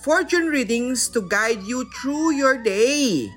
fortune readings to guide you through your day.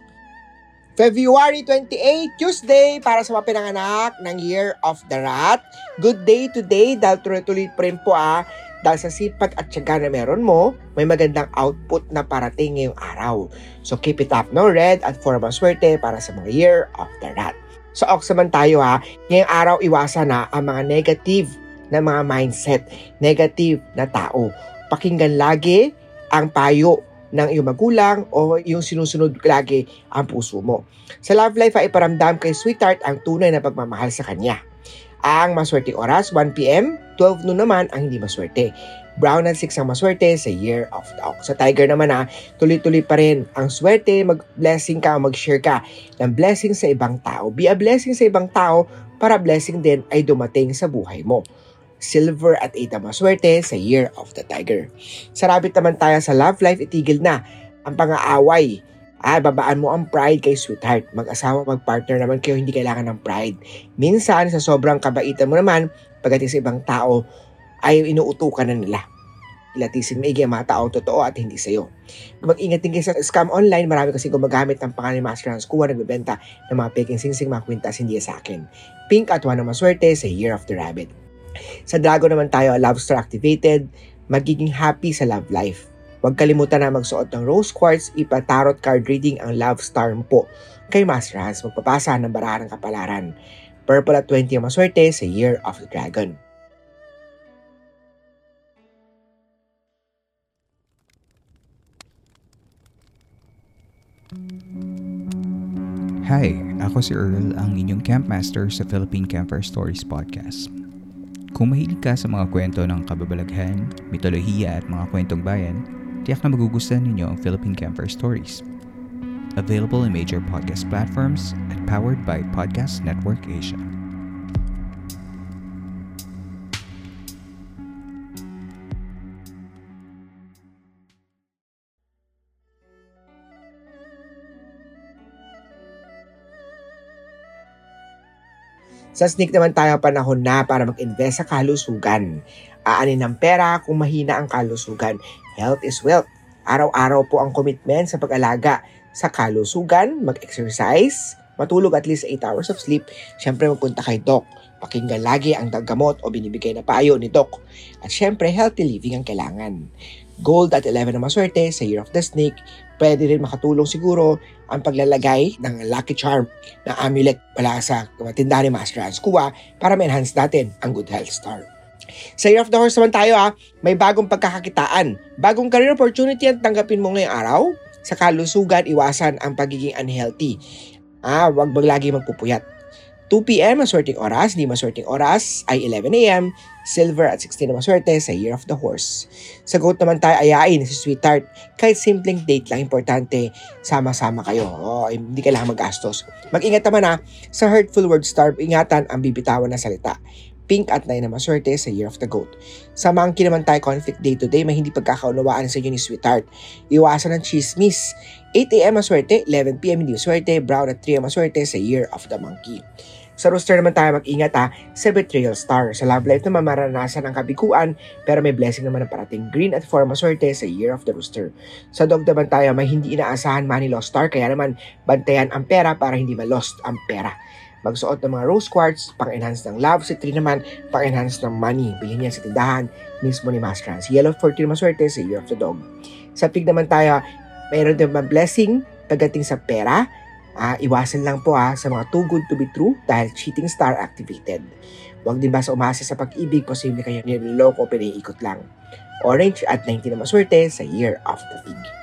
February 28, Tuesday, para sa mga pinanganak ng Year of the Rat. Good day today dahil tuloy-tuloy pa rin po ah. Dahil sa sipag at syaga na meron mo, may magandang output na parating ngayong araw. So keep it up, no? Red at for maswerte para sa mga Year of the Rat. So ox naman tayo ha, ngayong araw iwasan na ang mga negative na mga mindset, negative na tao. Pakinggan lagi ang payo ng iyong magulang o yung sinusunod lagi ang puso mo. Sa love life ay iparamdam kay sweetheart ang tunay na pagmamahal sa kanya. Ang maswerte oras, 1pm, 12 noon naman ang hindi maswerte. Brown at 6 ang maswerte sa Year of the Ox. Sa Tiger naman ha, tuloy-tuloy pa rin ang swerte, mag-blessing ka, mag-share ka ng blessing sa ibang tao. Be a blessing sa ibang tao para blessing din ay dumating sa buhay mo. Silver at 8 ang maswerte sa Year of the Tiger. Sa rabbit naman tayo sa love life, itigil na ang pang-aaway. Ah, babaan mo ang pride kay sweetheart. Mag-asawa, mag-partner naman kayo, hindi kailangan ng pride. Minsan, sa sobrang kabaitan mo naman, pagdating sa ibang tao, ay inuutukan na nila. Ilatisin maigi ang mga tao totoo at hindi sa'yo. Mag-ingat din kayo sa scam online. Marami kasi gumagamit ng pangalan ni Master Hans Kuwa nagbebenta ng mga peking singsing mga kwintas hindi sa akin. Pink at one ng maswerte sa Year of the Rabbit. Sa Dragon naman tayo, Love Star activated, magiging happy sa love life. Huwag kalimutan na magsuot ng rose quartz, ipa-tarot card reading ang Love Star mo po. Kay Master Hans, magpapasa ng barahan kapalaran. Purple at 20 ang maswerte sa Year of the Dragon. Hi, ako si Earl, ang inyong campmaster sa Philippine Campfire Stories Podcast. Kung mahilig ka sa mga kwento ng kababalaghan, mitolohiya at mga kwentong bayan, tiyak na magugustuhan ninyo ang Philippine Campfire Stories. Available in major podcast platforms and powered by Podcast Network Asia. Sa sneak naman tayo panahon na para mag-invest sa kalusugan. Aanin ng pera kung mahina ang kalusugan. Health is wealth. Araw-araw po ang commitment sa pag-alaga sa kalusugan, mag-exercise, matulog at least 8 hours of sleep. Siyempre magpunta kay Doc. Pakinggan lagi ang gamot o binibigay na payo ni Doc. At syempre, healthy living ang kailangan. Gold at 11 na maswerte sa Year of the Snake. Pwede rin makatulong siguro ang paglalagay ng Lucky Charm na amulet wala sa tindahan ni Master Hans Kuwa para ma-enhance natin ang good health star. Sa Year of the Horse naman tayo ha, may bagong pagkakakitaan. Bagong career opportunity ang tanggapin mo ngayong araw. Sa kalusugan, iwasan ang pagiging unhealthy. Ah, wag bang lagi magpupuyat. 2 p.m. maswerteng oras, di maswerteng oras ay 11 a.m. Silver at 16 na maswerte sa Year of the Horse. Sa goat naman tayo ayain si Sweetheart. Kahit simpleng date lang importante, sama-sama kayo. Oh, hindi kailangan magastos. Mag-ingat naman ha, sa hurtful word star, ingatan ang bibitawan na salita. Pink at 9 na maswerte sa Year of the Goat. Sa monkey naman tayo conflict day to day, may hindi pagkakaunawaan sa inyo ni Sweetheart. Iwasan ng chismis. 8am maswerte, 11pm hindi maswerte, brown at 3 maswerte sa Year of the Monkey. Sa rooster naman tayo mag-ingat ha, sa betrayal star. Sa love life naman maranasan ang kabiguan, pero may blessing naman na parating green at 4 maswerte sa year of the rooster. Sa dog naman tayo may hindi inaasahan money lost star, kaya naman bantayan ang pera para hindi ma-lost ang pera. Magsuot ng mga rose quartz, pang-enhance ng love. Si 3 naman, pang-enhance ng money. Bilhin niya sa tindahan mismo ni Master Hans. Yellow 14 maswerte sa Year of the Dog. Sa pig naman tayo, mayroon din blessing pagdating sa pera, Uh, iwasan lang po ha, sa mga too good to be true dahil cheating star activated. Huwag din basta umasa sa pag-ibig, posible kayo niloloko, piniikot lang. Orange at 19 na maswerte sa Year of the Pig.